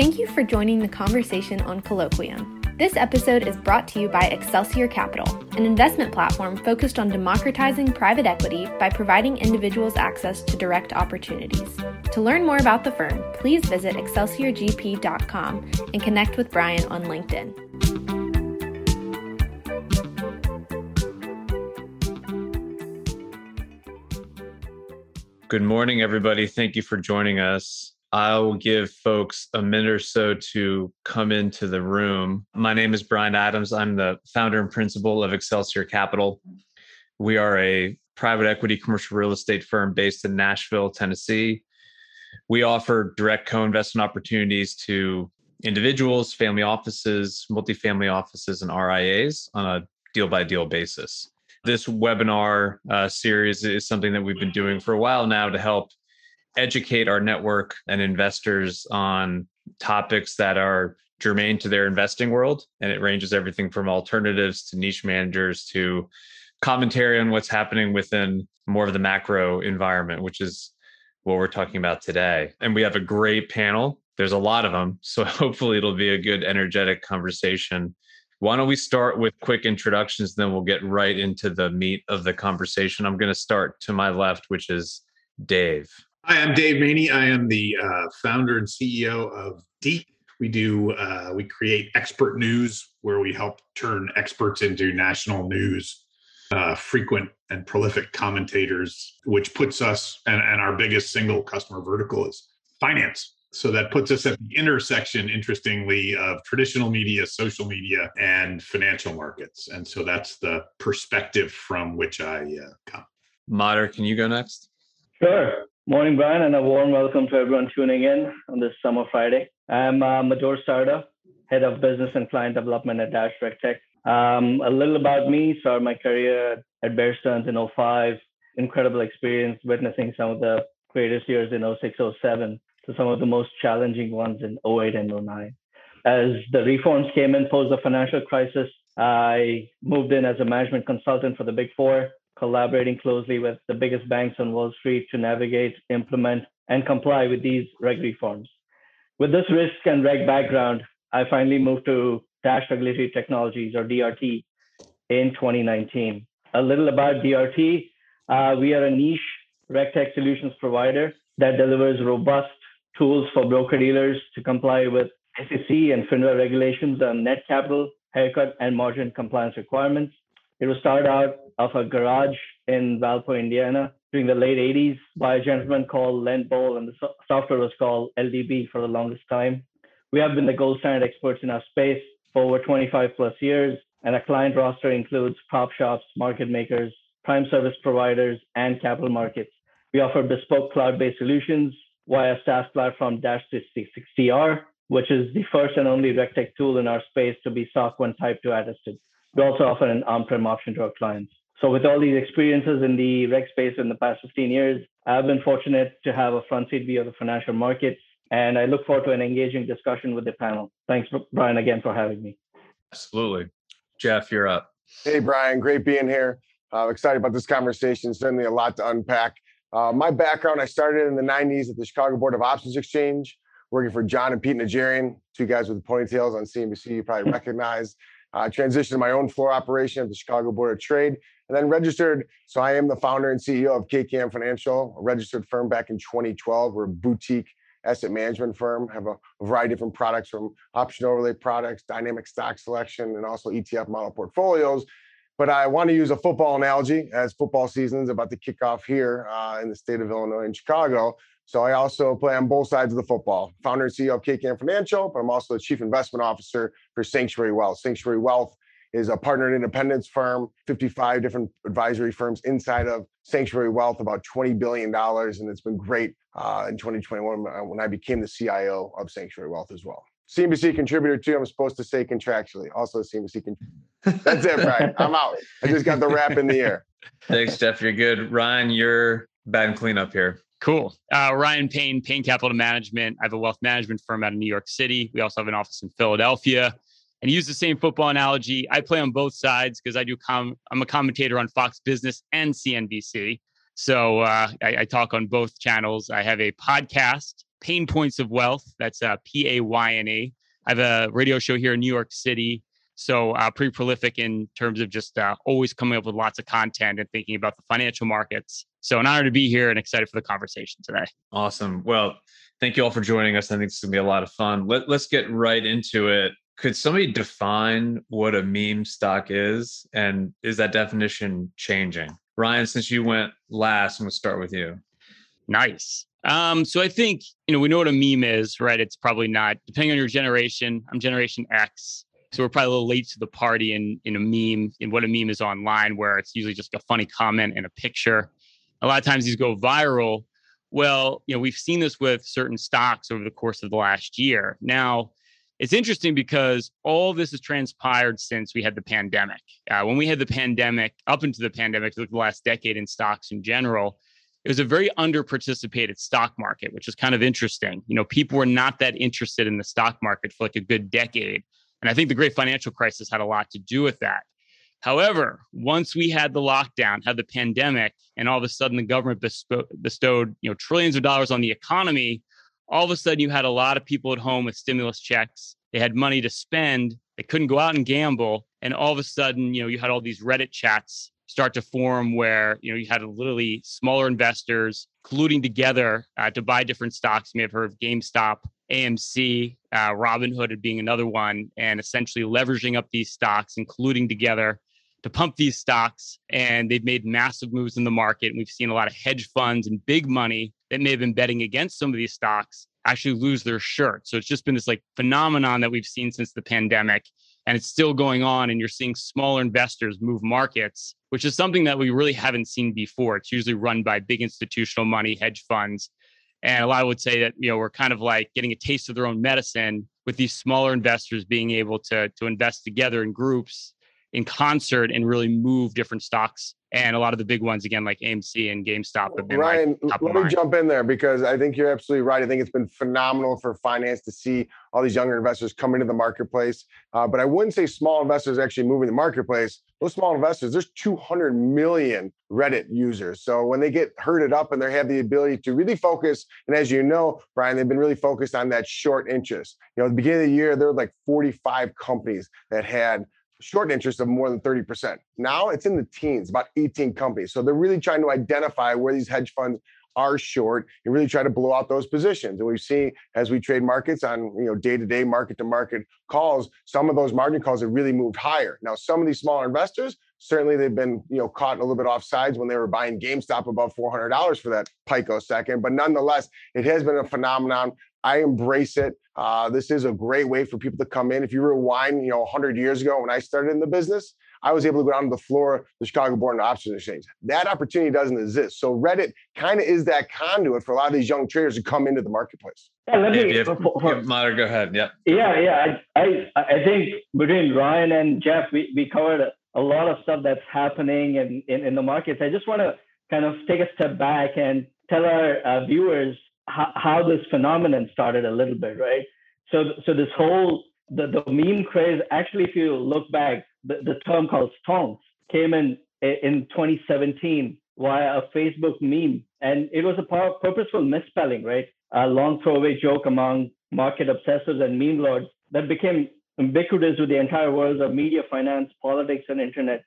Thank you for joining the conversation on Colloquium. This episode is brought to you by Excelsior Capital, an investment platform focused on democratizing private equity by providing individuals access to direct opportunities. To learn more about the firm, please visit excelsiorgp.com and connect with Brian on LinkedIn. Good morning, everybody. Thank you for joining us. I'll give folks a minute or so to come into the room. My name is Brian Adams. I'm the founder and principal of Excelsior Capital. We are a private equity commercial real estate firm based in Nashville, Tennessee. We offer direct co investment opportunities to individuals, family offices, multifamily offices, and RIAs on a deal by deal basis. This webinar uh, series is something that we've been doing for a while now to help educate our network and investors on topics that are germane to their investing world. And it ranges everything from alternatives to niche managers to commentary on what's happening within more of the macro environment, which is what we're talking about today. And we have a great panel. There's a lot of them. So hopefully it'll be a good, energetic conversation. Why don't we start with quick introductions, then we'll get right into the meat of the conversation. I'm going to start to my left, which is Dave. Hi, I'm Dave Maney. I am the uh, founder and CEO of Deep. We do uh, we create expert news where we help turn experts into national news, uh, frequent and prolific commentators, which puts us and, and our biggest single customer vertical is finance. So that puts us at the intersection, interestingly, of traditional media, social media, and financial markets. And so that's the perspective from which I uh, come. Madhur, can you go next? Sure. Morning, Brian, and a warm welcome to everyone tuning in on this summer Friday. I'm uh, Madhur Sarda, Head of Business and Client Development at Dash RegTech. Um, a little about me, started my career at Bear Stearns in 05. Incredible experience witnessing some of the greatest years in 06, 07 to some of the most challenging ones in 08 and 09. As the reforms came in post the financial crisis, I moved in as a management consultant for the Big Four collaborating closely with the biggest banks on Wall Street to navigate, implement, and comply with these reg reforms. With this risk and reg background, I finally moved to Dash Regulatory Technologies or DRT in 2019. A little about DRT. Uh, we are a niche RegTech solutions provider that delivers robust tools for broker dealers to comply with SEC and FINRA regulations on net capital, haircut, and margin compliance requirements. It was started out of a garage in Valpo, Indiana during the late 80s by a gentleman called Len Bowl, and the so- software was called LDB for the longest time. We have been the gold standard experts in our space for over 25 plus years, and our client roster includes prop shops, market makers, prime service providers, and capital markets. We offer bespoke cloud-based solutions via SaaS platform Dash 360R, which is the first and only RegTech tool in our space to be SOC 1 Type 2 attested. We also offer an on-prem option to our clients. So with all these experiences in the reg space in the past 15 years, I've been fortunate to have a front seat view of the financial markets, and I look forward to an engaging discussion with the panel. Thanks, Brian, again for having me. Absolutely. Jeff, you're up. Hey, Brian, great being here. Uh, excited about this conversation. Certainly a lot to unpack. Uh, my background, I started in the 90s at the Chicago Board of Options Exchange, working for John and Pete Najarian, two guys with ponytails on CNBC you probably recognize. I uh, transitioned to my own floor operation at the Chicago Board of Trade, and then registered. So I am the founder and CEO of KKM Financial, a registered firm back in 2012. We're a boutique asset management firm, have a, a variety of different products from option overlay products, dynamic stock selection, and also ETF model portfolios. But I want to use a football analogy as football season is about to kick off here uh, in the state of Illinois and Chicago. So I also play on both sides of the football. Founder and CEO of KKM Financial, but I'm also the chief investment officer for Sanctuary Wealth. Sanctuary Wealth is a partnered independence firm, 55 different advisory firms inside of Sanctuary Wealth, about $20 billion. And it's been great uh, in 2021 when I became the CIO of Sanctuary Wealth as well. CNBC contributor too. I'm supposed to say contractually. Also CNBC. Con- That's it, Brian. I'm out. I just got the wrap in the air. Thanks, Jeff. You're good. Ryan, you're bad and clean up here. Cool. Uh, Ryan Payne, Payne Capital Management. I have a wealth management firm out of New York City. We also have an office in Philadelphia. And use the same football analogy. I play on both sides because I do. Com- I'm a commentator on Fox Business and CNBC. So uh, I, I talk on both channels. I have a podcast Payne Points of Wealth. That's uh, P A Y N E. I have a radio show here in New York City. So uh, pretty prolific in terms of just uh, always coming up with lots of content and thinking about the financial markets. So an honor to be here and excited for the conversation today. Awesome. Well, thank you all for joining us. I think it's going to be a lot of fun. Let, let's get right into it. Could somebody define what a meme stock is? And is that definition changing? Ryan, since you went last, I'm going to start with you. Nice. Um, so I think, you know, we know what a meme is, right? It's probably not, depending on your generation, I'm generation X. So we're probably a little late to the party in, in a meme, in what a meme is online, where it's usually just a funny comment and a picture. A lot of times these go viral. Well, you know, we've seen this with certain stocks over the course of the last year. Now, it's interesting because all this has transpired since we had the pandemic. Uh, when we had the pandemic, up into the pandemic, the last decade in stocks in general, it was a very underparticipated stock market, which is kind of interesting. You know, people were not that interested in the stock market for like a good decade. And I think the great financial crisis had a lot to do with that. However, once we had the lockdown, had the pandemic, and all of a sudden the government bestowed, you know, trillions of dollars on the economy, all of a sudden you had a lot of people at home with stimulus checks. They had money to spend. They couldn't go out and gamble. And all of a sudden, you know, you had all these Reddit chats start to form where you know you had literally smaller investors colluding together uh, to buy different stocks. You may have heard of GameStop, AMC, uh, Robinhood being another one, and essentially leveraging up these stocks and colluding together to pump these stocks. And they've made massive moves in the market. And we've seen a lot of hedge funds and big money that may have been betting against some of these stocks actually lose their shirt. So it's just been this like phenomenon that we've seen since the pandemic and it's still going on and you're seeing smaller investors move markets which is something that we really haven't seen before it's usually run by big institutional money hedge funds and a lot would say that you know we're kind of like getting a taste of their own medicine with these smaller investors being able to to invest together in groups in concert and really move different stocks and a lot of the big ones again like AMC and GameStop have been Ryan, like let me mind. jump in there because I think you're absolutely right. I think it's been phenomenal for finance to see all these younger investors come into the marketplace. Uh, but I wouldn't say small investors actually moving the marketplace. Those small investors, there's 200 million Reddit users. So when they get herded up and they have the ability to really focus, and as you know, Brian, they've been really focused on that short interest. You know, at the beginning of the year, there were like 45 companies that had short interest of more than 30%. Now it's in the teens, about 18 companies. So they're really trying to identify where these hedge funds are short and really try to blow out those positions. And we've seen as we trade markets on you know day-to-day market-to-market calls, some of those margin calls have really moved higher. Now, some of these smaller investors, certainly they've been you know caught a little bit off sides when they were buying GameStop above $400 for that Pico second. But nonetheless, it has been a phenomenon. I embrace it. Uh, this is a great way for people to come in. If you rewind, you know, 100 years ago when I started in the business, I was able to go down to the floor of the Chicago Board and Options Exchange. That opportunity doesn't exist. So Reddit kind of is that conduit for a lot of these young traders to come into the marketplace. Yeah, let me, yeah, Madhur, go ahead. Yeah. Yeah, yeah. I, I, I think between Ryan and Jeff, we, we covered a, lot of stuff that's happening in, in, in the markets. I just want to kind of take a step back and tell our uh, viewers how, how this phenomenon started a little bit, right? So, so this whole the, the meme craze actually, if you look back, the, the term called stonks came in in 2017 via a Facebook meme, and it was a purposeful misspelling, right? A long throwaway joke among market obsessives and meme lords that became ubiquitous with the entire world of media, finance, politics, and internet.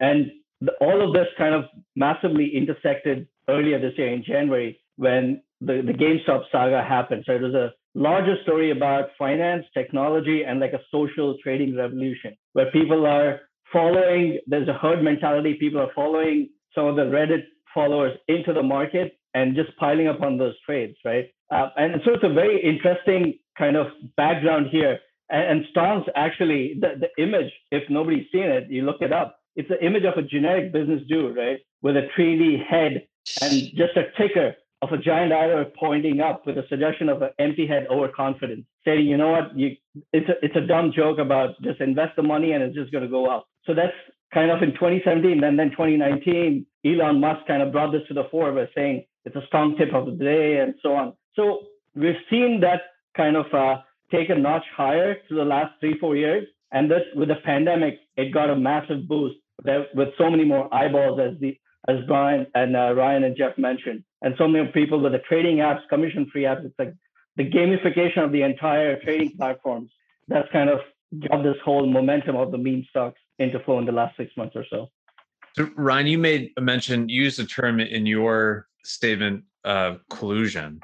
And the, all of this kind of massively intersected earlier this year in January when the, the GameStop saga happened. So it was a larger story about finance, technology, and like a social trading revolution where people are following, there's a herd mentality. People are following some of the Reddit followers into the market and just piling up on those trades, right? Uh, and so it's a very interesting kind of background here. And, Stonks actually, the, the image, if nobody's seen it, you look it up. It's the image of a generic business dude, right? With a 3D head and just a ticker of a giant arrow pointing up with a suggestion of an empty head overconfidence, saying, you know what, you, it's a it's a dumb joke about just invest the money and it's just going to go up. So that's kind of in 2017, and then 2019, Elon Musk kind of brought this to the fore by saying it's a strong tip of the day and so on. So we've seen that kind of uh, take a notch higher to the last three four years, and this with the pandemic, it got a massive boost with so many more eyeballs as the as Brian and uh, Ryan and Jeff mentioned and so many people with the trading apps, commission-free apps. It's like the gamification of the entire trading platforms. That's kind of got this whole momentum of the meme stocks into flow in the last six months or so. So Ryan, you made a mention, you used a term in your statement of collusion.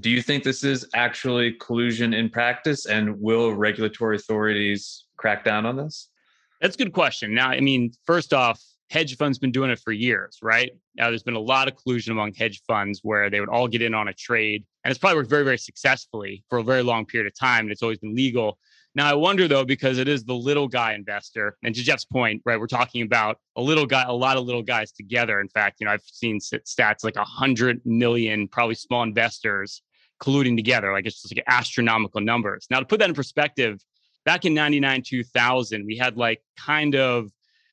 Do you think this is actually collusion in practice and will regulatory authorities crack down on this? That's a good question. Now, I mean, first off, hedge funds been doing it for years, right? Now there's been a lot of collusion among hedge funds where they would all get in on a trade, and it's probably worked very, very successfully for a very long period of time, and it's always been legal. Now I wonder though, because it is the little guy investor, and to Jeff's point, right, we're talking about a little guy, a lot of little guys together. In fact, you know, I've seen stats like a hundred million, probably small investors colluding together, like it's just like astronomical numbers. Now to put that in perspective, back in 99 2000 we had like kind of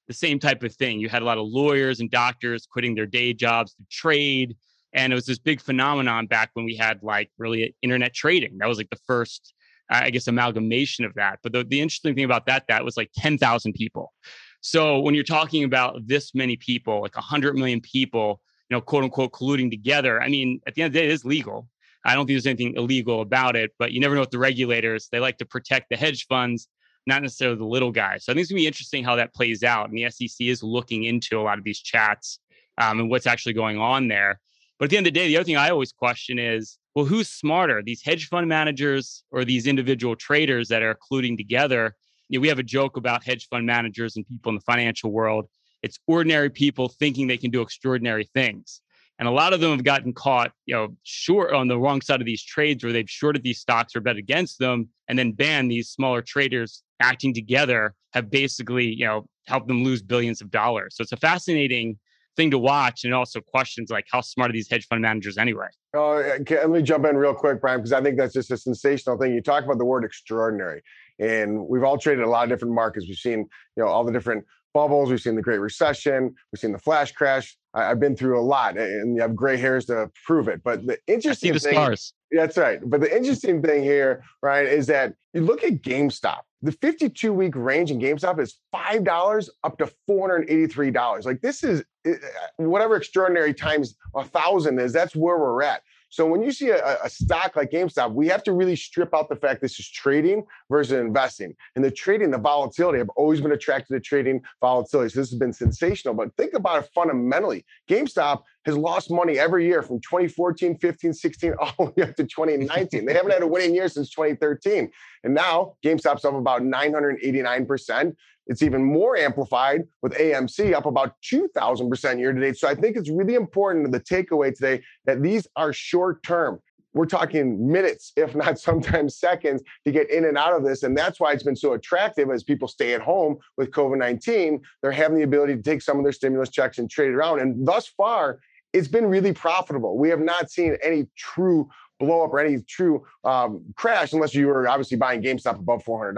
the same type of thing. You had a lot of lawyers and doctors quitting their day jobs to trade. And it was this big phenomenon back when we had like really internet trading. That was like the first, I guess, amalgamation of that. But the, the interesting thing about that, that was like 10,000 people. So when you're talking about this many people, like 100 million people, you know, quote unquote, colluding together, I mean, at the end of the day, it is legal. I don't think there's anything illegal about it, but you never know what the regulators, they like to protect the hedge funds not necessarily the little guys. So I think it's gonna be interesting how that plays out. And the SEC is looking into a lot of these chats um, and what's actually going on there. But at the end of the day, the other thing I always question is, well, who's smarter, these hedge fund managers or these individual traders that are colluding together? You know, we have a joke about hedge fund managers and people in the financial world. It's ordinary people thinking they can do extraordinary things. And a lot of them have gotten caught, you know, short on the wrong side of these trades where they've shorted these stocks or bet against them and then banned these smaller traders acting together have basically, you know, helped them lose billions of dollars. So it's a fascinating thing to watch and also questions like how smart are these hedge fund managers anyway? Oh, let me jump in real quick, Brian, because I think that's just a sensational thing. You talk about the word extraordinary, and we've all traded a lot of different markets. We've seen, you know, all the different bubbles. We've seen the Great Recession. We've seen the flash crash. I, have been through a lot, and you have gray hairs to prove it. But the interesting the thing, scars. That's right. But the interesting thing here, right, is that you look at GameStop. The 52 week range in GameStop is $5 up to $483. Like this is Uh, whatever extraordinary times a thousand is, that's where we're at. So when you see a, a, stock like GameStop, we have to really strip out the fact this is trading versus investing. And the trading, the volatility, I've always been attracted to trading volatility. So this has been sensational. But think about it fundamentally. GameStop has lost money every year from 2014, 15, 16, all the way up to 2019. they haven't had a winning year since 2013. And now GameStop's up about 989%. It's even more amplified with AMC up about 2,000% year to date. So I think it's really important the takeaway today that these are short term. we're talking minutes, if not sometimes seconds, to get in and out of this. And that's why it's been so attractive as people stay at home with COVID 19. They're having the ability to take some of their stimulus checks and trade it around. And thus far, it's been really profitable. We have not seen any true blow up or any true um, crash unless you were obviously buying GameStop above $400.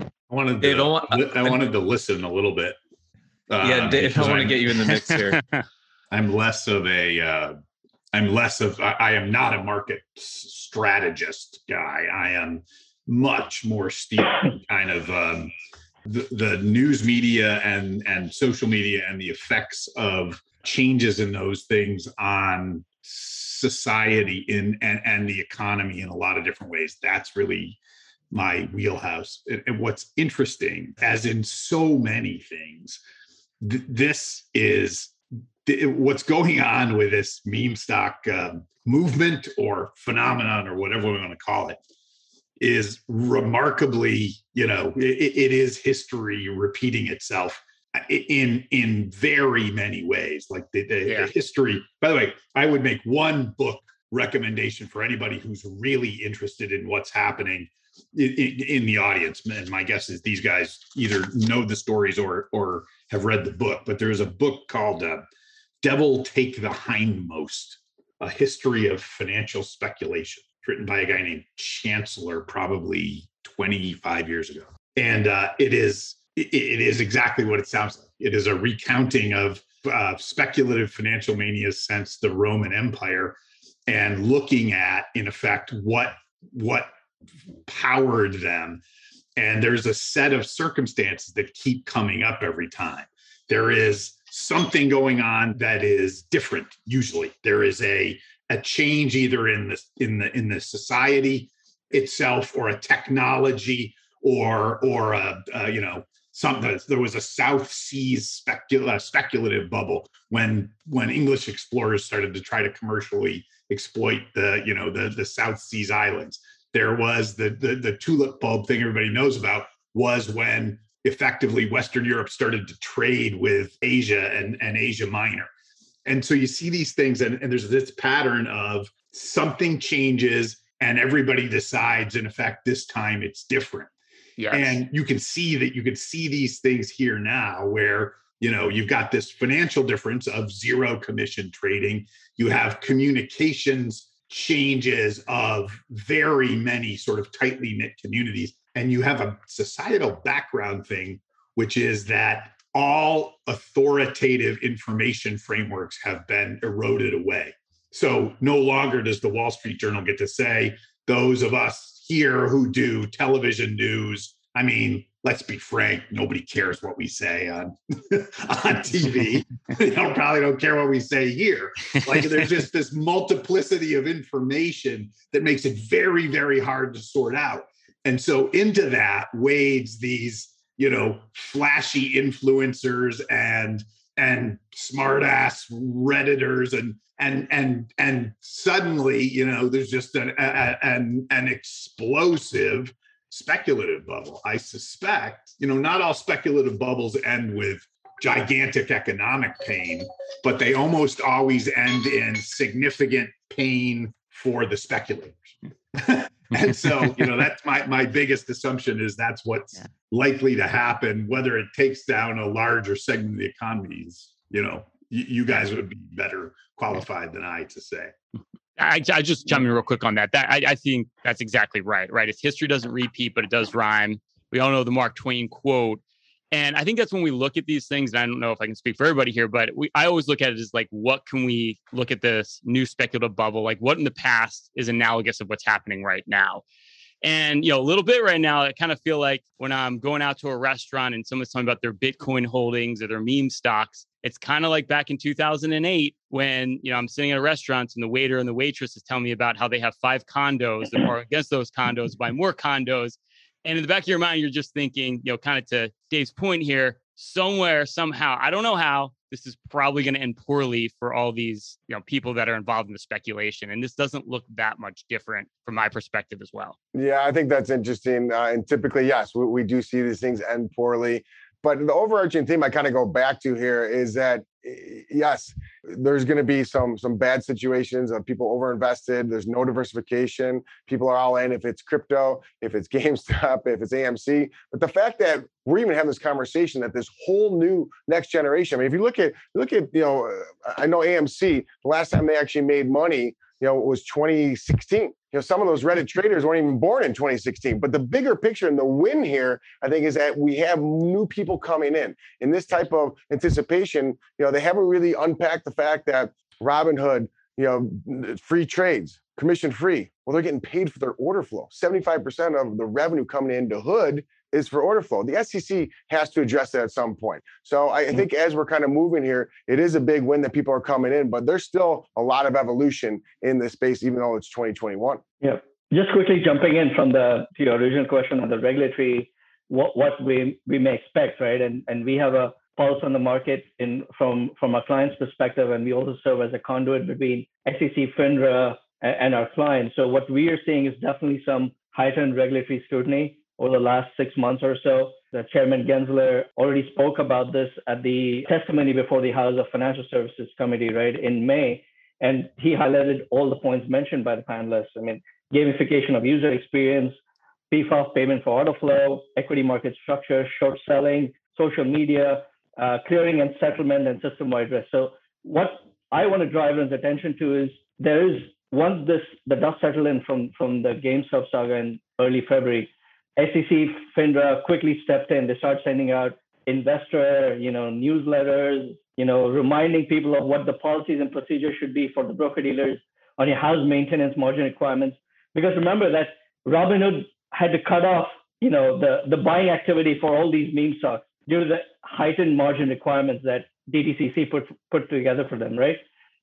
I wanted to, I wanted to listen a little bit. Uh, yeah, Dave, I want to get you in the mix here. I'm less of a uh, I'm less of I, I am not a market strategist guy. I am much more steeped kind of um, the, the news media and and social media and the effects of changes in those things on society in and, and the economy in a lot of different ways. That's really my wheelhouse. And, and what's interesting, as in so many things, th- this is what's going on with this meme stock um, movement or phenomenon or whatever we want to call it is remarkably you know it, it is history repeating itself in in very many ways like the, the, yeah. the history by the way i would make one book recommendation for anybody who's really interested in what's happening in, in, in, the audience and my guess is these guys either know the stories or or have read the book but there's a book called uh, Devil Take the Hindmost, a history of financial speculation, written by a guy named Chancellor, probably 25 years ago. And uh, it is it, it is exactly what it sounds like. It is a recounting of uh, speculative financial mania since the Roman Empire, and looking at, in effect, what what powered them. And there's a set of circumstances that keep coming up every time. There is something going on that is different usually there is a a change either in the in the in the society itself or a technology or or a, a you know there was a south seas specul- speculative bubble when when english explorers started to try to commercially exploit the you know the the south seas islands there was the the, the tulip bulb thing everybody knows about was when effectively Western Europe started to trade with Asia and, and Asia Minor. And so you see these things, and, and there's this pattern of something changes and everybody decides, in effect, this time it's different. Yes. And you can see that you can see these things here now where you know you've got this financial difference of zero commission trading you have communications changes of very many sort of tightly knit communities and you have a societal background thing, which is that all authoritative information frameworks have been eroded away. So no longer does the Wall Street Journal get to say, those of us here who do television news, I mean, let's be frank, nobody cares what we say on on TV. they don't, probably don't care what we say here. Like there's just this multiplicity of information that makes it very, very hard to sort out. And so into that wades these, you know, flashy influencers and and smartass redditors and and and and suddenly, you know, there's just an an an explosive speculative bubble. I suspect, you know, not all speculative bubbles end with gigantic economic pain, but they almost always end in significant pain for the speculators. and so you know that's my my biggest assumption is that's what's yeah. likely to happen whether it takes down a larger segment of the economy is you know you, you guys would be better qualified than i to say I, I just jump in real quick on that. That I, I think that's exactly right. Right, if history doesn't repeat, but it does rhyme. We all know the Mark Twain quote and I think that's when we look at these things. And I don't know if I can speak for everybody here, but we, I always look at it as like, what can we look at this new speculative bubble? Like, what in the past is analogous of what's happening right now? And you know, a little bit right now, I kind of feel like when I'm going out to a restaurant and someone's talking about their Bitcoin holdings or their meme stocks, it's kind of like back in 2008 when you know I'm sitting at a restaurant and the waiter and the waitress is telling me about how they have five condos and are against those condos, buy more condos, and in the back of your mind, you're just thinking, you know, kind of to Dave's point here, somewhere, somehow, I don't know how, this is probably going to end poorly for all these, you know, people that are involved in the speculation. And this doesn't look that much different from my perspective as well. Yeah, I think that's interesting. Uh, and typically, yes, we, we do see these things end poorly. But the overarching theme I kind of go back to here is that, yes, there's going to be some some bad situations of people overinvested. There's no diversification. People are all in. If it's crypto, if it's GameStop, if it's AMC. But the fact that we're even having this conversation that this whole new next generation. I mean, if you look at look at you know, uh, I know AMC. The last time they actually made money you know, it was 2016. You know, some of those Reddit mm-hmm. traders weren't even born in 2016. But the bigger picture and the win here, I think, is that we have new people coming in. In this type of anticipation, you know, they haven't really unpacked the fact that Robinhood, you know, free trades, commission free. Well, they're getting paid for their order flow. 75% of the revenue coming into Hood is for order flow. The SEC has to address that at some point. So I, mm. think as we're kind of moving here, it is a big win that people are coming in, but there's still a lot of evolution in this space, even though it's 2021. Yeah. Just quickly jumping in from the to your original question on the regulatory, what what we we may expect, right? And and we have a pulse on the market in from from our client's perspective, and we also serve as a conduit between SEC, FINRA, and, and our clients. So what we are seeing is definitely some heightened regulatory scrutiny over the last six months or so. The Chairman Gensler already spoke about this at the testimony before the House of Financial Services Committee, right, in May. And he highlighted all the points mentioned by the panelists. I mean, gamification of user experience, PFOF payment for order flow, equity market structure, short selling, social media, uh, clearing and settlement, and system-wide risk. So what I want to drive everyone's attention to is there is once this the dust settled in from from the GameStop saga in early February, SEC, FINRA quickly stepped in. They started sending out investor, you know, newsletters, you know, reminding people of what the policies and procedures should be for the broker dealers on your house maintenance margin requirements. Because remember that Robinhood had to cut off, you know, the, the buying activity for all these meme stocks due to the heightened margin requirements that DTCC put put together for them, right?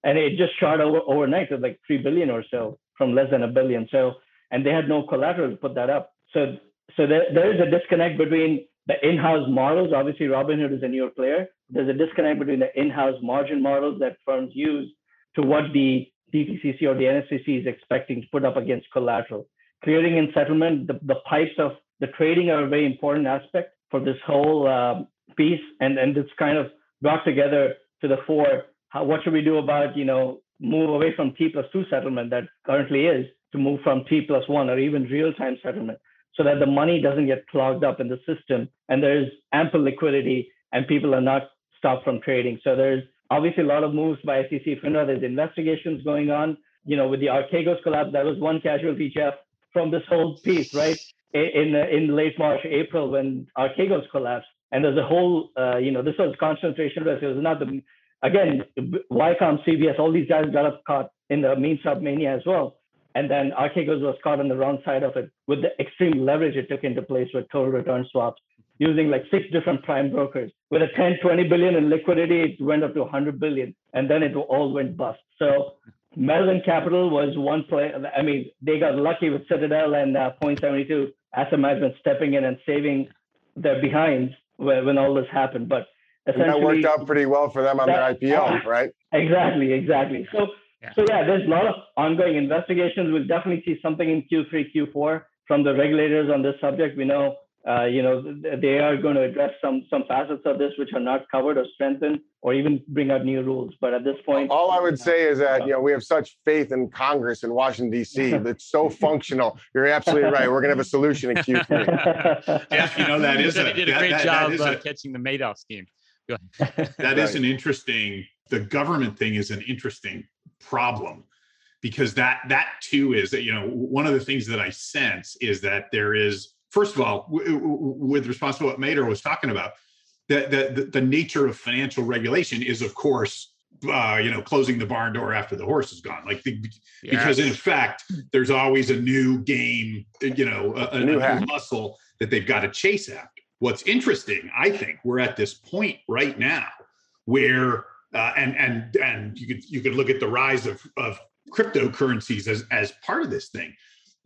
And it just shot over overnight to like three billion or so from less than a billion. So and they had no collateral to put that up. So so there, there is a disconnect between the in-house models. Obviously, Robinhood is a newer player. There's a disconnect between the in-house margin models that firms use to what the DTCC or the NSCC is expecting to put up against collateral. Clearing and settlement, the, the pipes of the trading are a very important aspect for this whole um, piece, and and it's kind of brought together to the fore. How, what should we do about you know move away from T plus two settlement that currently is to move from T plus one or even real time settlement? So that the money doesn't get clogged up in the system and there's ample liquidity and people are not stopped from trading. So there's obviously a lot of moves by SEC FINRA. There's investigations going on. You know, with the Archegos collapse, that was one casualty, Jeff, from this whole piece, right? In in late March, April, when Archegos collapsed, and there's a whole, uh, you know, this was concentration risk. It was not the again, Viacom, CBS, all these guys got caught in the meme stock mania as well. And then Archegos was caught on the wrong side of it with the extreme leverage it took into place with total return swaps using like six different prime brokers. With a 10, 20 billion in liquidity, it went up to 100 billion and then it all went bust. So Melvin Capital was one play. I mean, they got lucky with Citadel and uh, Point 72 asset management stepping in and saving their behinds when, when all this happened. But essentially, that worked out pretty well for them on that, their IPO, right? Exactly, exactly. So so yeah, there's a lot of ongoing investigations. We'll definitely see something in Q3, Q4 from the regulators on this subject. We know, uh, you know, they are going to address some some facets of this which are not covered or strengthened, or even bring out new rules. But at this point, all I would say is that you know we have such faith in Congress in Washington D.C. that's so functional. You're absolutely right. We're going to have a solution in Q3. Jeff, you know that is a, did a great that, job that uh, a, catching the Madoff scheme. that is an interesting. The government thing is an interesting problem because that that too is that you know one of the things that I sense is that there is first of all w- w- with response to what Madhur was talking about that the, the nature of financial regulation is of course uh, you know, closing the barn door after the horse is gone. Like, the, yes. because in fact, there's always a new game, you know, a, a, a new, new muscle that they've got to chase after. What's interesting, I think, we're at this point right now where uh, and and and you could you could look at the rise of of cryptocurrencies as as part of this thing.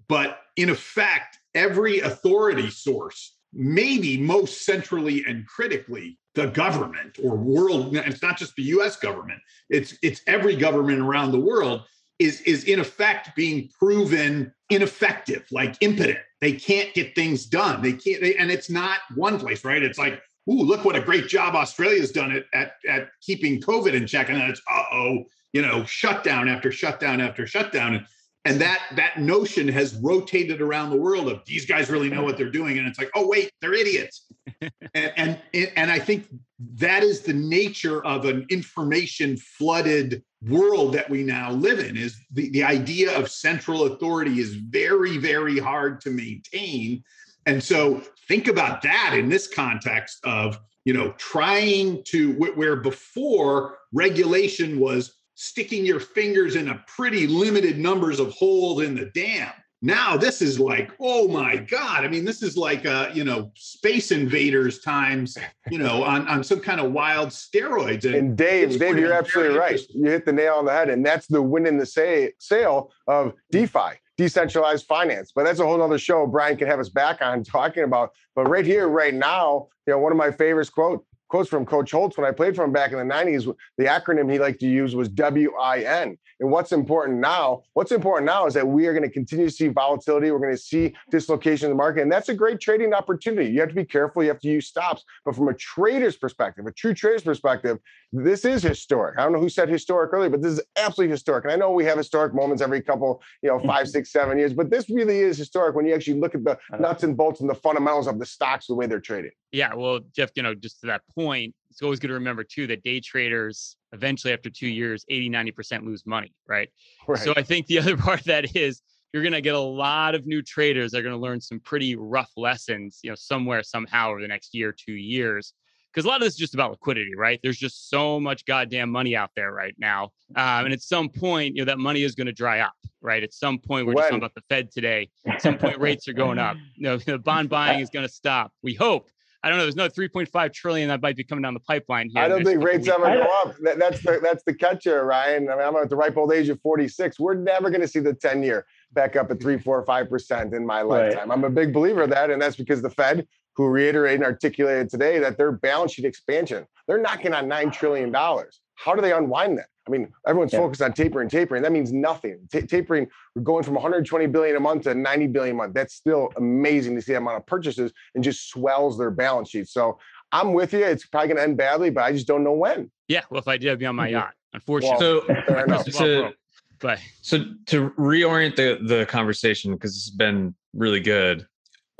But in effect every authority source maybe most centrally and critically the government or world it's not just the US government it's it's every government around the world is is in effect being proven ineffective like impotent. They can't get things done. They can't they, and it's not one place right? It's like ooh, look what a great job Australia's done at at, at keeping COVID in check, and then it's uh oh, you know, shutdown after shutdown after shutdown, and and that that notion has rotated around the world of these guys really know what they're doing, and it's like, oh wait, they're idiots, and and and I think that is the nature of an information flooded world that we now live in is the, the idea of central authority is very very hard to maintain and so think about that in this context of you know trying to where before regulation was sticking your fingers in a pretty limited numbers of holes in the dam. Now this is like oh my god i mean this is like uh you know space invaders times you know on on some kind of wild steroids. And, and dave dave you're absolutely right. you hit the nail on the head and that's the win in the say, sale of defi decentralized finance. But that's a whole other show. Brian can have us back on talking about. But right here, right now, you know, one of my favorites quote quotes from Coach Holtz when I played for him back in the 90s. The acronym he liked to use was WIN. And what's important now? What's important now is that we are going to continue to see volatility. We're going to see dislocation in the market. And that's a great trading opportunity. You have to be careful. You have to use stops. But from a trader's perspective, a true trader's perspective, this is historic. I don't know who said historic earlier, but this is absolutely historic. And I know we have historic moments every couple, you know, five, six, seven years, but this really is historic when you actually look at the nuts and bolts and the fundamentals of the stocks, the way they're traded. Yeah. Well, Jeff, you know, just to that point, it's always good to remember too that day traders eventually after two years 80 90% lose money right? right so i think the other part of that is you're going to get a lot of new traders that are going to learn some pretty rough lessons you know somewhere somehow over the next year two years because a lot of this is just about liquidity right there's just so much goddamn money out there right now um, and at some point you know that money is going to dry up right at some point we're when? just talking about the fed today at some point rates are going up you know the bond buying is going to stop we hope I don't know. There's another 3.5 trillion that might be coming down the pipeline here. I don't think rates ever go up. That, that's the that's the catch here, Ryan. I mean, I'm at the ripe old age of 46. We're never going to see the 10 year back up at three, four, five percent in my lifetime. Right. I'm a big believer of that, and that's because the Fed, who reiterated and articulated today that their balance sheet expansion, they're knocking on nine trillion dollars. How do they unwind that? I mean, everyone's yeah. focused on tapering, tapering. That means nothing. T- tapering, we're going from 120 billion a month to 90 billion a month. That's still amazing to see the amount of purchases and just swells their balance sheet. So I'm with you. It's probably going to end badly, but I just don't know when. Yeah. Well, if I did, I'd be on my mm-hmm. yacht. Unfortunately. Well, so, to, but so to reorient the the conversation because it's been really good.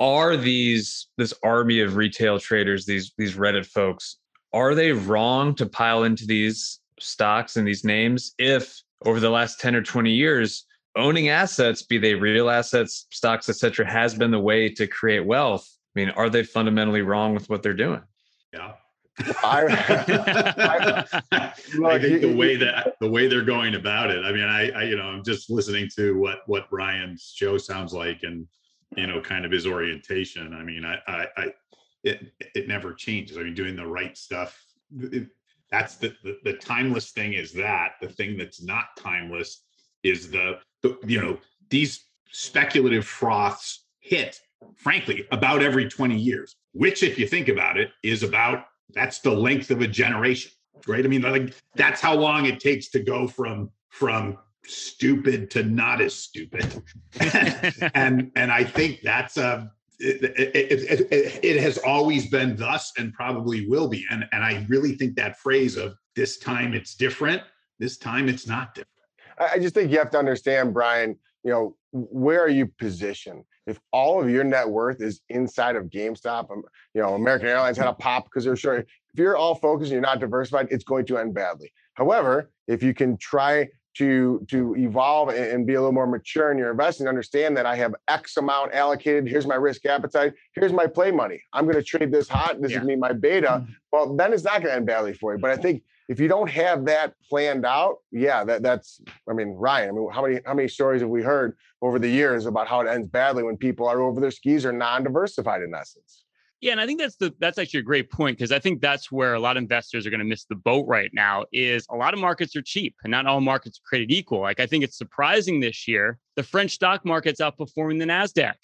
Are these this army of retail traders, these these Reddit folks, are they wrong to pile into these stocks and these names if over the last 10 or 20 years owning assets be they real assets stocks etc has been the way to create wealth? I mean are they fundamentally wrong with what they're doing? Yeah. I, I, I, think the way that the way they're going about it. I mean, I, I, you know, I'm just listening to what what Ryan's show sounds like, and you know, kind of his orientation. I mean, I, I, I it it never changes. I mean, doing the right stuff. It, that's the, the, the timeless thing is that the thing that's not timeless is the, the you know these speculative froths hit frankly about every 20 years which if you think about it is about that's the length of a generation right i mean like that's how long it takes to go from from stupid to not as stupid and and i think that's a it, it, it, it, has always been thus and probably will be. And, and I really think that phrase of this time it's different, this time it's not different. I just think you have to understand, Brian, you know, where are you positioned? If all of your net worth is inside of GameStop, um, you know, American Airlines had a pop because they're short. If you're all focused and you're not diversified, it's going to end badly. However, if you can try to to evolve and, be a little more mature in your investing understand that i have x amount allocated. Here's my risk appetite. Here's my play money. I'm going to trade this hot. This yeah. is me my beta. Mm-hmm. well then it's not going to end badly for you. But i think if you don't have that planned out yeah that that's i mean ryan i mean how many how many stories have we heard over the years about how it ends badly when people are over their skis or non-diversified in essence yeah, and I think that's the that's actually a great point because I think that's where a lot of investors are going to miss the boat right now. Is a lot of markets are cheap and not all markets are created equal. Like I think it's surprising this year the French stock market's outperforming the Nasdaq,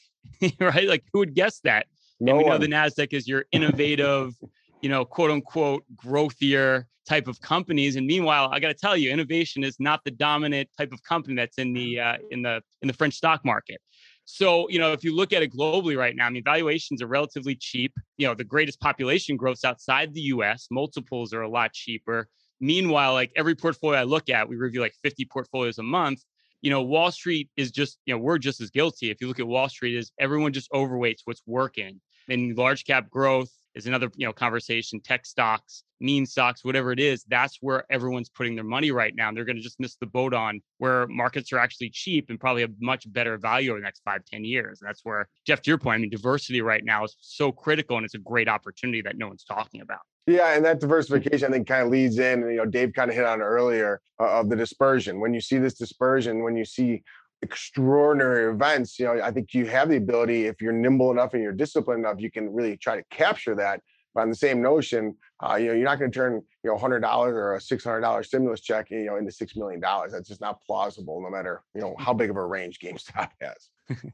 right? Like who would guess that? No and we know the Nasdaq is your innovative, you know, quote unquote growthier type of companies. And meanwhile, I got to tell you, innovation is not the dominant type of company that's in the uh, in the in the French stock market. So, you know, if you look at it globally right now, I mean, valuations are relatively cheap. You know, the greatest population growth's outside the US, multiples are a lot cheaper. Meanwhile, like every portfolio I look at, we review like 50 portfolios a month. You know, Wall Street is just, you know, we're just as guilty. If you look at Wall Street, is everyone just overweights what's working. In large cap growth, is another you know conversation tech stocks meme stocks whatever it is that's where everyone's putting their money right now and they're going to just miss the boat on where markets are actually cheap and probably a much better value over the next five ten years and that's where jeff to your point i mean diversity right now is so critical and it's a great opportunity that no one's talking about yeah, and that diversification, I think, kind of leads in. And, you know, Dave kind of hit on earlier uh, of the dispersion. When you see this dispersion, when you see extraordinary events, you know, I think you have the ability, if you're nimble enough and you're disciplined enough, you can really try to capture that. But on the same notion, uh, you know, you're not going to turn, you know, hundred dollars or a six hundred dollar stimulus check, you know, into six million dollars. That's just not plausible, no matter you know how big of a range GameStop has.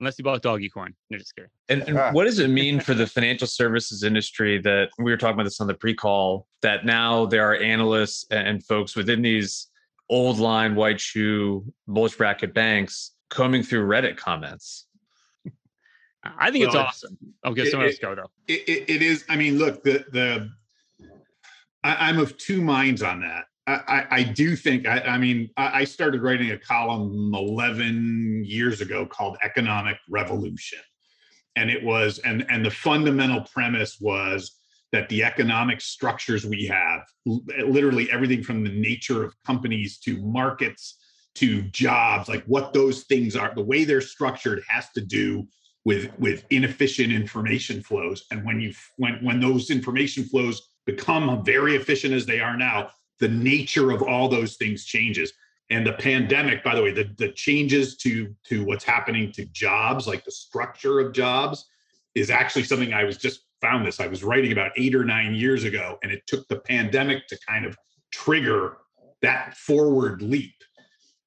Unless you bought Dogecoin, you're just kidding. And, and what does it mean for the financial services industry that we were talking about this on the pre-call that now there are analysts and folks within these old line white shoe bulge bracket banks combing through Reddit comments. I think well, it's awesome. Okay, it, someone else go though. It, it, it is. I mean, look, the the I, am of two minds on that. I, I, I do think. I, I mean, I, I started writing a column 11 years ago called "Economic Revolution," and it was and and the fundamental premise was that the economic structures we have, literally everything from the nature of companies to markets to jobs, like what those things are, the way they're structured has to do with with inefficient information flows. And when you when when those information flows become very efficient as they are now, the nature of all those things changes. And the pandemic, by the way, the, the changes to to what's happening to jobs, like the structure of jobs, is actually something I was just found this. I was writing about eight or nine years ago, and it took the pandemic to kind of trigger that forward leap.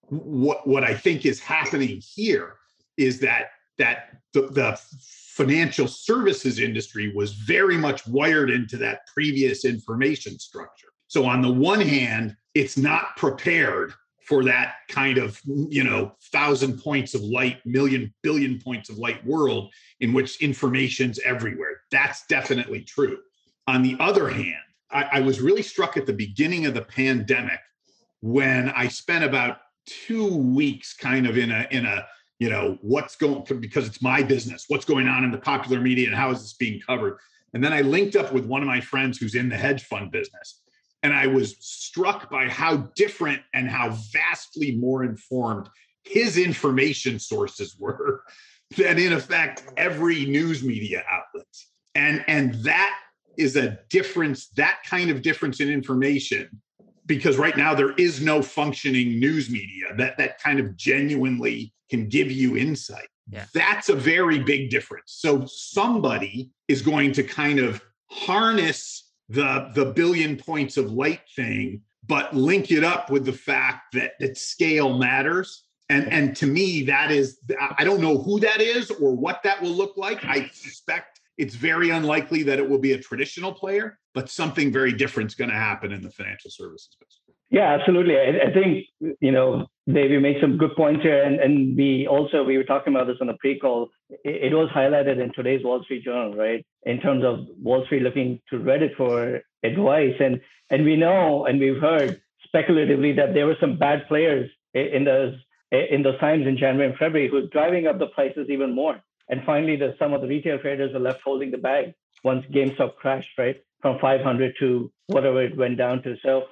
What what I think is happening here is that that the, the financial services industry was very much wired into that previous information structure. So on the one hand, it's not prepared for that kind of you know thousand points of light million billion points of light world in which information's everywhere that's definitely true. On the other hand I, I was really struck at the beginning of the pandemic when i spent about two weeks kind of in a in a you know what's going because it's my business what's going on in the popular media and how is this being covered? And then i linked up with one of my friends who's in the hedge fund business. And I was struck by how different and how vastly more informed his information sources were than, in effect, every news media outlet. And, and that is a difference, that kind of difference in information, because right now there is no functioning news media that, that kind of genuinely can give you insight. Yeah. That's a very big difference. So somebody is going to kind of harness the the billion points of light thing but link it up with the fact that that scale matters and and to me that is i don't know who that is or what that will look like i suspect it's very unlikely that it will be a traditional player but something very different is going to happen in the financial services business yeah absolutely I, I, think you know dave you make some good points here and and we also we were talking about this on the pre-call it, it was highlighted in today's wall street journal right in terms of Wall Street looking to Reddit for advice. And and we know and we've heard speculatively that there were some bad players in those in those times in January and February who were driving up the prices even more. And finally, the, some of the retail traders are left holding the bag once GameStop crashed, right, from 500 to whatever it went down to. So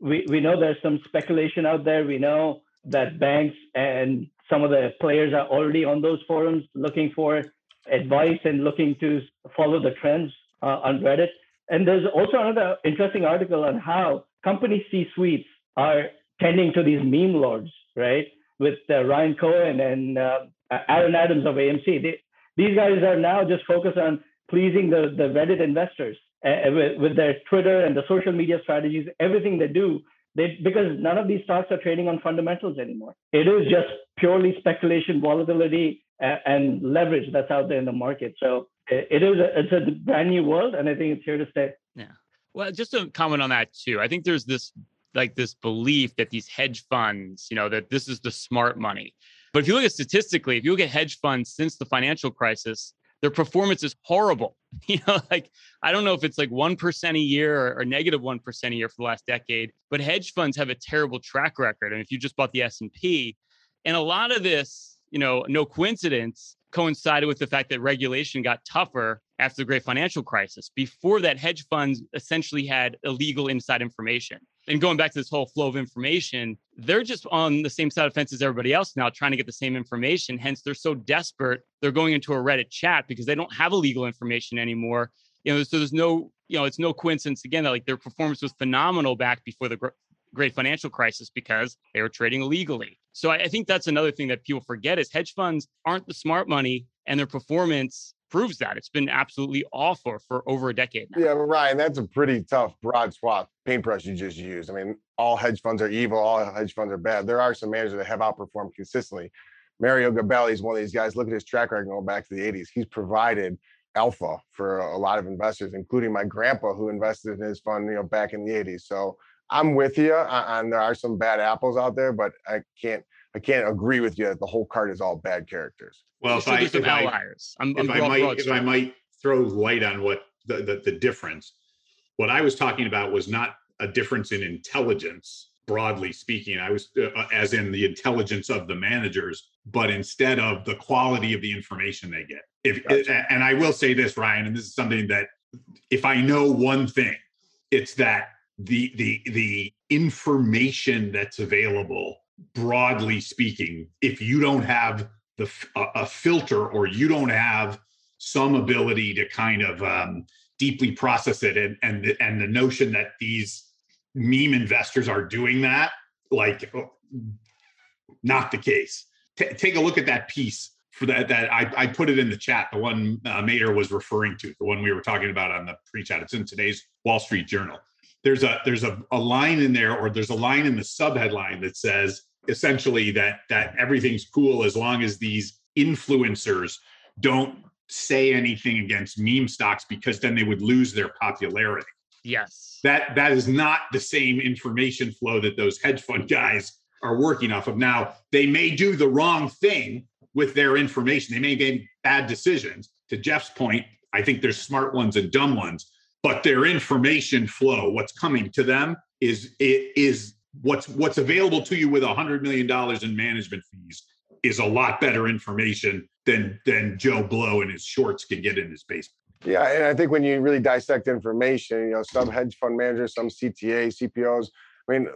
we, we know there's some speculation out there. We know that banks and some of the players are already on those forums looking for advice and looking to follow the trends uh, on Reddit. And there's also another interesting article on how company C suites are tending to these meme lords, right? With uh, Ryan Cohen and uh, Aaron Adams of AMC. They, these guys are now just focused on pleasing the, the Reddit investors uh, with, with their Twitter and the social media strategies, everything they do. They, because none of these stocks are trading on fundamentals anymore. It is just purely speculation, volatility, and leverage that's out there in the market. So it is a, it's a brand new world, and I think it's here to stay. Yeah. Well, just to comment on that too, I think there's this like this belief that these hedge funds, you know, that this is the smart money. But if you look at statistically, if you look at hedge funds since the financial crisis, their performance is horrible. You know, like I don't know if it's like 1% a year or, or negative 1 a year for the last decade, but hedge funds have a terrible track record. And if you just bought the S&P, and a lot of this, you know, no coincidence, coincided with the fact that regulation got tougher after the great financial crisis. Before that, hedge funds essentially had illegal inside information and going back to this whole flow of information, they're just on the same side of fence as everybody else now, trying to get the same information. Hence, they're so desperate. They're going into a Reddit chat because they don't have illegal information anymore. You know, so there's no, you know, it's no coincidence again that like their performance was phenomenal back before the great financial crisis because they were trading illegally. So I, I think that's another thing that people forget is hedge funds aren't the smart money and their performance proves that. It's been absolutely awful for over a decade now. Yeah, Ryan, that's a pretty tough broad swath paintbrush you just used. I mean, all hedge funds are evil, all hedge funds are bad. There are some managers that have outperformed consistently. Mario Gabelli is one of these guys. Look at his track record going back to the 80s. He's provided alpha for a lot of investors, including my grandpa who invested in his fund, you know, back in the 80s. So I'm with you and there are some bad apples out there, but I can't I can't agree with you that the whole card is all bad characters. Well, if, I, if, outliers. I, I'm, if, I'm I might, if I might throw light on what the, the, the difference, what I was talking about was not a difference in intelligence, broadly speaking. I was, uh, uh as in the intelligence of the managers, but instead of the quality of the information they get. If gotcha. and I will say this, Ryan, and this is something that if I know one thing, it's that the the the information that's available broadly speaking if you don't have the a, filter or you don't have some ability to kind of um, deeply process it and and the, and the notion that these meme investors are doing that like oh, not the case. T- take a look at that piece for that that I, I put it in the chat the one uh, Madhur was referring to the one we were talking about on the pre-chat. It's in today's Wall Street Journal. There's a there's a, a line in there or there's a line in the subheadline that says essentially that that everything's cool as long as these influencers don't say anything against meme stocks because then they would lose their popularity. Yes. That that is not the same information flow that those hedge fund guys are working off of. Now, they may do the wrong thing with their information. They may make bad decisions. To Jeff's point, I think there's smart ones and dumb ones, but their information flow, what's coming to them is it is what's what's available to you with a hundred million dollars in management fees is a lot better information than than Joe Blow and his shorts can get in his basement. Yeah, and I think when you really dissect information, you know, some hedge fund managers, some CTA, CPOs. I mean,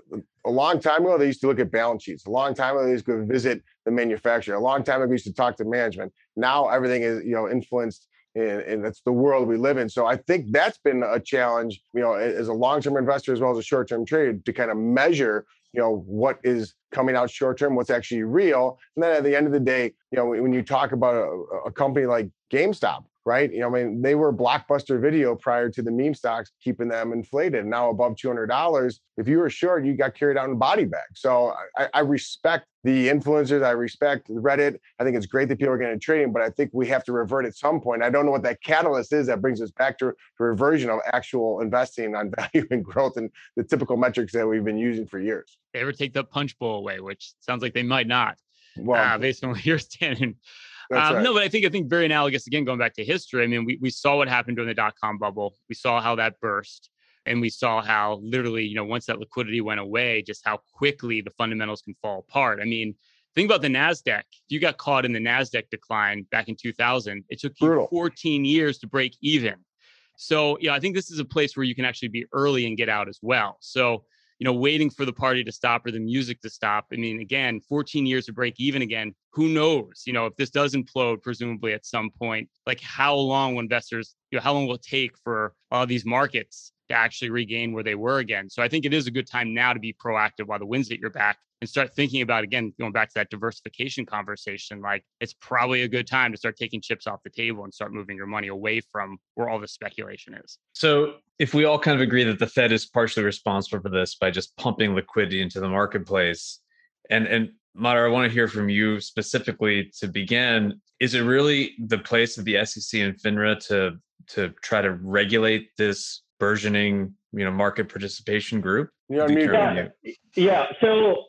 a long time ago they used to look at balance sheets. A long time ago they used to visit the manufacturer. A long time ago we used to talk to management. Now everything is you know influenced and, and that's the world we live in. So I think that's been a challenge, you know, as a long-term investor as well as a short-term trader to kind of measure, you know, what is coming out short-term, what's actually real. And then at the end of the day, you know, when you talk about a, a company like GameStop, right? You know, I mean, they were blockbuster video prior to the meme stocks keeping them inflated. Now above two hundred dollars, if you were short, you got carried out in body bag. So I, I, respect the influencers. I respect Reddit. I think it's great that people are getting trading, but I think we have to revert at some point. I don't know what that catalyst is that brings us back to, to reversion of actual investing on value and growth and the typical metrics that we've been using for years. They ever take the punch bowl away, which sounds like they might not. Well, uh, based on where you're standing. Um, right. No, but I think I think very analogous again, going back to history. I mean, we, we saw what happened during the dot com bubble. We saw how that burst. And we saw how literally, you know, once that liquidity went away, just how quickly the fundamentals can fall apart. I mean, think about the NASDAQ. If you got caught in the NASDAQ decline back in 2000, it took you 14 years to break even. So, yeah, I think this is a place where you can actually be early and get out as well. So, you know, waiting for the party to stop or the music to stop. I mean, again, 14 years to break even again. Who knows? You know, if this does implode, presumably at some point, like how long will investors, you know, how long will it take for all these markets to actually regain where they were again? So I think it is a good time now to be proactive while the wind's at your back and start thinking about again going back to that diversification conversation like it's probably a good time to start taking chips off the table and start moving your money away from where all the speculation is so if we all kind of agree that the fed is partially responsible for this by just pumping liquidity into the marketplace and and Madhur, I want to hear from you specifically to begin. Is it really the place of the SEC and FINRA to to try to regulate this burgeoning, you know, market participation group? Yeah, yeah. So,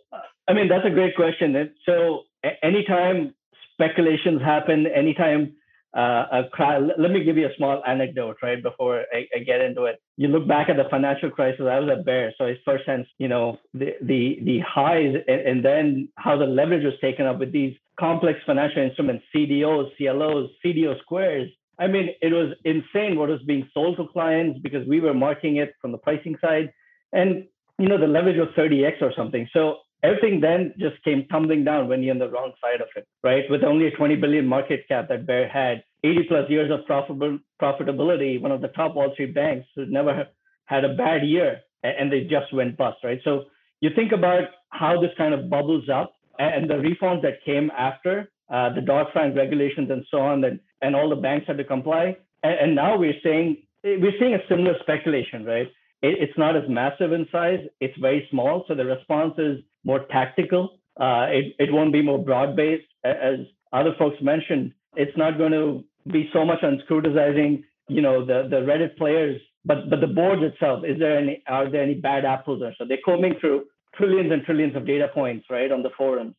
I mean, that's a great question. So, anytime speculations happen, anytime uh, a cry, let me give you a small anecdote, right, before I, I, get into it. You look back at the financial crisis. I was a Bear, so I first sense, you know, the the the highs, and, and then how the leverage was taken up with these complex financial instruments, CDOs, CLOs, CDO squares. I mean, it was insane what was being sold to clients because we were marking it from the pricing side, and you know, the leverage was 30x or something. So everything then just came tumbling down when you're on the wrong side of it, right? With only a 20 billion market cap that Bear had, 80 plus years of profitable profitability, one of the top Wall Street banks who never had a bad year, and they just went bust, right? So you think about how this kind of bubbles up and the reforms that came after uh, the Dodd-Frank regulations and so on, and, and all the banks had to comply. And, and now we're saying we're seeing a similar speculation, right? It, it's not as massive in size; it's very small, so the response is more tactical. Uh, it, it won't be more broad based. As other folks mentioned, it's not going to be so much on scrutinizing, you know, the, the Reddit players, but but the boards itself. Is there any are there any bad apples or so? They're combing through trillions and trillions of data points, right, on the forums,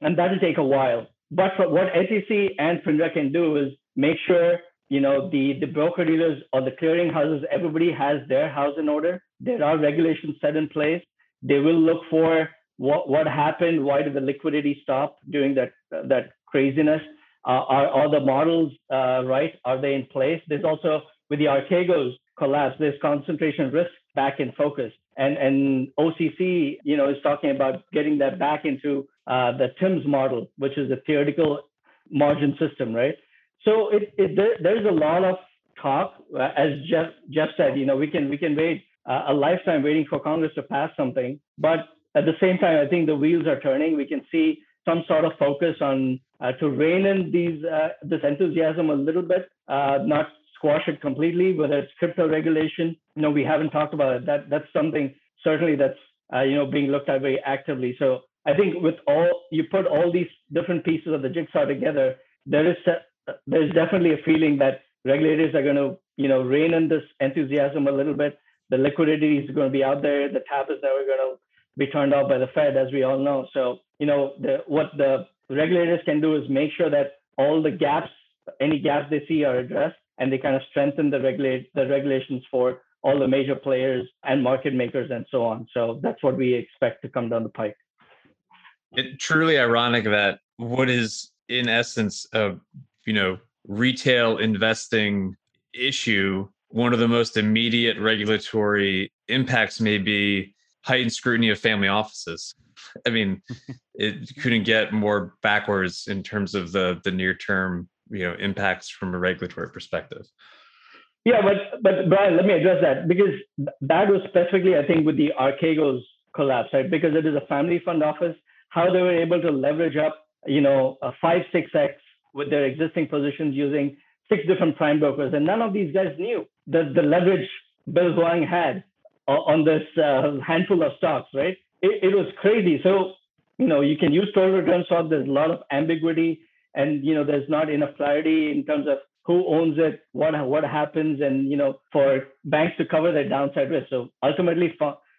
and that'll take a while. But what SEC and FINRA can do is make sure you know the the broker dealers or the clearing houses, everybody has their house in order. There are regulations set in place. They will look for what what happened? Why did the liquidity stop during that that craziness? Uh, are are the models uh, right? Are they in place? There's also with the Archegos collapse, there's concentration risk back in focus, and and OCC, you know, is talking about getting that back into uh, the TIMS model, which is a theoretical margin system, right? So it, it there, there's a lot of talk, uh, as Jeff Jeff said. You know, we can we can wait uh, a lifetime waiting for Congress to pass something, but at the same time, I think the wheels are turning. We can see some sort of focus on uh, to rein in these uh, this enthusiasm a little bit, uh, not squash it completely. Whether it's crypto regulation, you know, we haven't talked about it. That that's something certainly that's you know being looked at very actively. So I think with all you put all these different pieces of the jigsaw together, there is there's definitely a feeling that regulators are going to you know rein in this enthusiasm a little bit. The liquidity is going to be out there. The tap is never going to be turned off by the Fed, as we all know. So, you know, the, what the regulators can do is make sure that all the gaps, any gaps they see are addressed, and they kind of strengthen the regulate the regulations for all the major players and market makers and so on. So that's what we expect to come down the pike. It's truly ironic that what is in essence a you know retail investing issue, one of the most immediate regulatory impacts may be heightened scrutiny of family offices. I mean, it couldn't get more backwards in terms of the the near term you know impacts from a regulatory perspective. Yeah, but but Brian, let me address that because that was specifically, I think, with the Archegos collapse, right? Because it is a family fund office, how they were able to leverage up, you know, a five six x with their existing positions using six different prime brokers, and none of these guys knew the the leverage Bill Hwang had on this uh, handful of stocks, right? It, it was crazy. So, you know, you can use total return swap. There's a lot of ambiguity, and you know, there's not enough clarity in terms of who owns it, what what happens, and you know, for banks to cover their downside risk. So ultimately,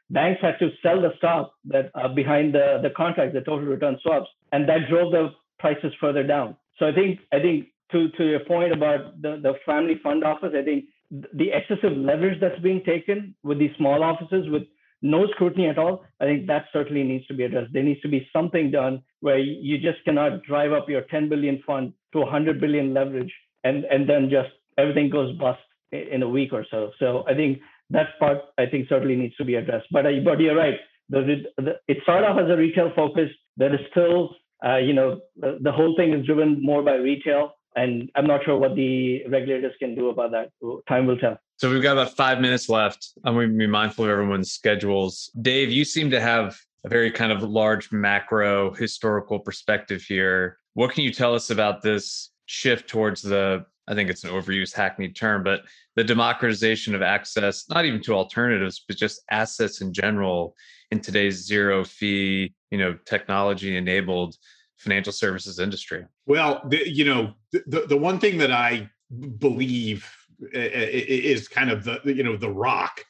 banks had to sell the stock that uh, behind the the contract, the total return swaps, and that drove the prices further down. So I think I think to to your point about the the family fund office, I think the excessive leverage that's being taken with these small offices with no scrutiny at all, I think that certainly needs to be addressed. There needs to be something done where you just cannot drive up your 10 billion fund to 100 billion leverage and, and then just everything goes bust in a week or so. So I think that part I think certainly needs to be addressed. But, but you're right. The, the, it started off as a retail focus. There is still, uh, you know, the, the whole thing is driven more by retail and I'm not sure what the regulators can do about that. Time will tell. So we've got about five minutes left. I'm going to be mindful of everyone's schedules. Dave, you seem to have a very kind of large macro historical perspective here. What can you tell us about this shift towards the, I think it's an overused hackneyed term, but the democratization of access, not even to alternatives, but just assets in general in today's zero fee, you know, technology enabled financial services industry? Well, the, you know, the, the one thing that I believe is kind of the you know the rock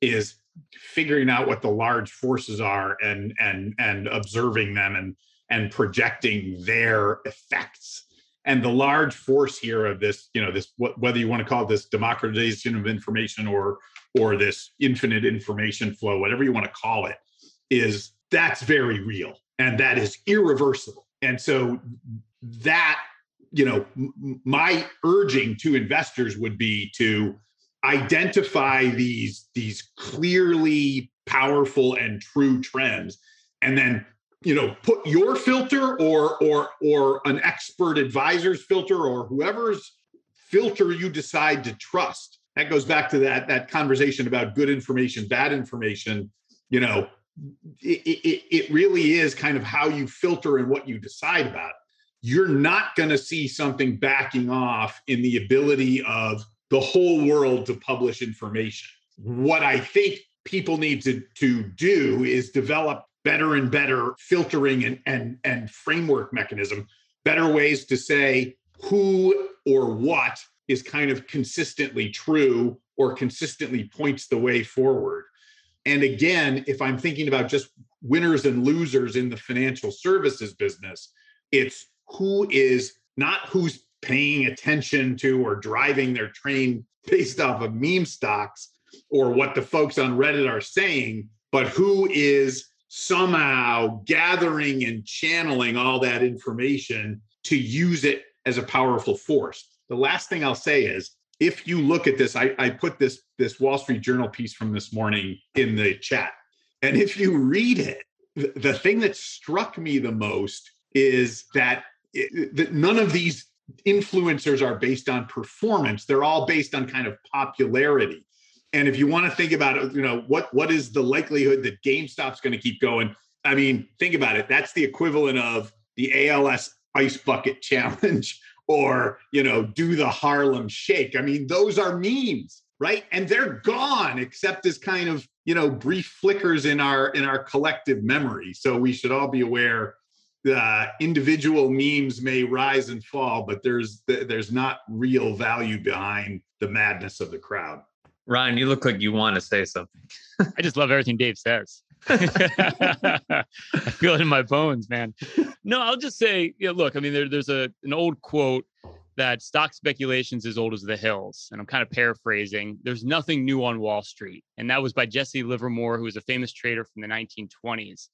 is figuring out what the large forces are and and and observing them and and projecting their effects. And the large force here of this, you know, this whether you want to call this democratization of information or or this infinite information flow, whatever you want to call it, is that's very real and that is irreversible. And so that, you know, m- my urging to investors would be to identify these these clearly powerful and true trends and then you know put your filter or or or an expert advisor's filter or whoever's filter you decide to trust. That goes back to that that conversation about good information bad information. You know it, it, it really is kind of how you filter and what you decide about. You're not going to see something backing off in the ability of the whole world to publish information. What i think people need to, to do is develop better and better filtering and, and, and framework mechanism, better ways to say who or what is kind of consistently true or consistently points the way forward. And again, if I'm thinking about just winners and losers in the financial services business, it's who is not who's paying attention to or driving their train based off of meme stocks or what the folks on Reddit are saying, but who is somehow gathering and channeling all that information to use it as a powerful force. The last thing I'll say is if you look at this, I, I put this this Wall Street Journal piece from this morning in the chat. And if you read it, the, thing that struck me the most is that, it, that none of these influencers are based on performance. They're all based on kind of popularity. And if you want to think about it, you know, what what is the likelihood that GameStop's going to keep going? I mean, think about it. That's the equivalent of the ALS ice bucket challenge or, you know, do the Harlem shake. I mean, those are memes, right? And they're gone except as kind of, you know, brief flickers in our in our collective memory. So we should all be aware uh, individual memes may rise and fall, but there's there's not real value behind the madness of the crowd. Ryan, you look like you want to say something. I just love everything Dave says. I feel it in my bones, man. No, I'll just say, you know, look, I mean, there, there's a an old quote that stock speculation's as old as the hills. And I'm kind of paraphrasing. There's nothing new on Wall Street. And that was by Jesse Livermore, who was a famous trader from the 1920s.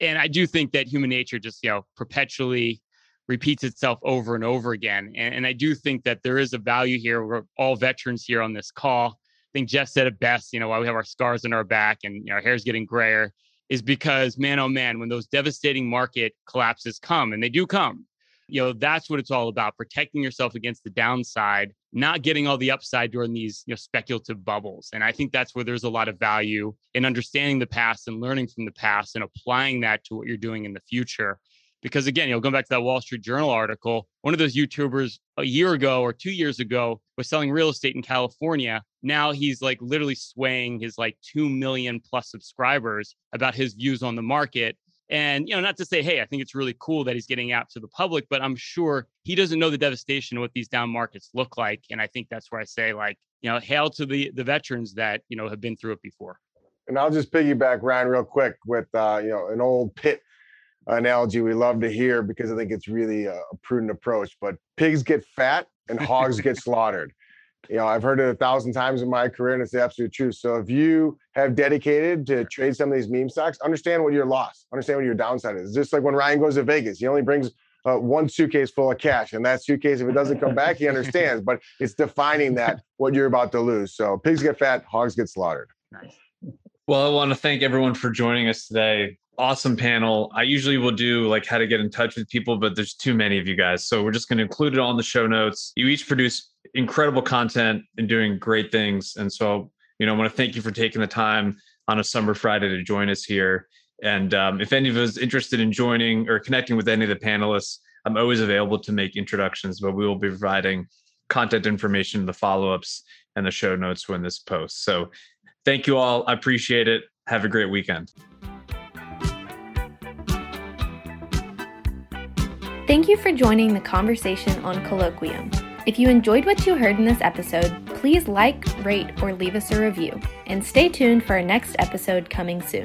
And I do think that human nature just, you know, perpetually repeats itself over and over again. And, and I do think that there is a value here. We're all veterans here on this call think Jeff said it best, you know, why we have our scars on our back and you know, our hair's getting grayer is because man, oh man, when those devastating market collapses come and they do come, you know, that's what it's all about protecting yourself against the downside, not getting all the upside during these, you know, speculative bubbles. And I think that's where there's a lot of value in understanding the past and learning from the past and applying that to what you're doing in the future. Because again, you know, going back to that Wall Street Journal article, one of those YouTubers a year ago or two years ago was selling real estate in California. Now he's like literally swaying his like 2 million plus subscribers about his views on the market. And, you know, not to say, hey, I think it's really cool that he's getting out to the public, but I'm sure he doesn't know the devastation of what these down markets look like. And I think that's where I say, like, you know, hail to the the veterans that, you know, have been through it before. And I'll just piggyback Ryan real quick with uh, you know, an old pit analogy we love to hear because I think it's really a, a prudent approach. But pigs get fat and hogs get slaughtered. You know, I've heard it a thousand times in my career, and it's the absolute truth. So if you have dedicated to trade some of these meme stocks, understand what your loss, understand what your downside is. Just like when Ryan goes to Vegas, he only brings uh, one suitcase full of cash, and that suitcase, if it doesn't come back, he understands. But it's defining that what you're about to lose. So pigs get fat, hogs get slaughtered. Nice. Well, I want to thank everyone for joining us today awesome panel. I usually will do like how to get in touch with people, but there's too many of you guys. So we're just going to include it on the show notes. You each produce incredible content and doing great things. And so, you know, I want to thank you for taking the time on a summer Friday to join us here. And um, if any of us interested in joining or connecting with any of the panelists, I'm always available to make introductions, but we will be providing content information, the follow ups, and the show notes when this posts. So thank you all. I appreciate it. Have a great weekend. Thank you for joining the conversation on Colloquium. If you enjoyed what you heard in this episode, please like, rate, or leave us a review, and stay tuned for our next episode coming soon.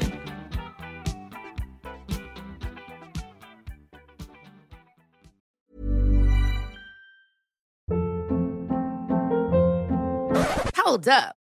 Hold up.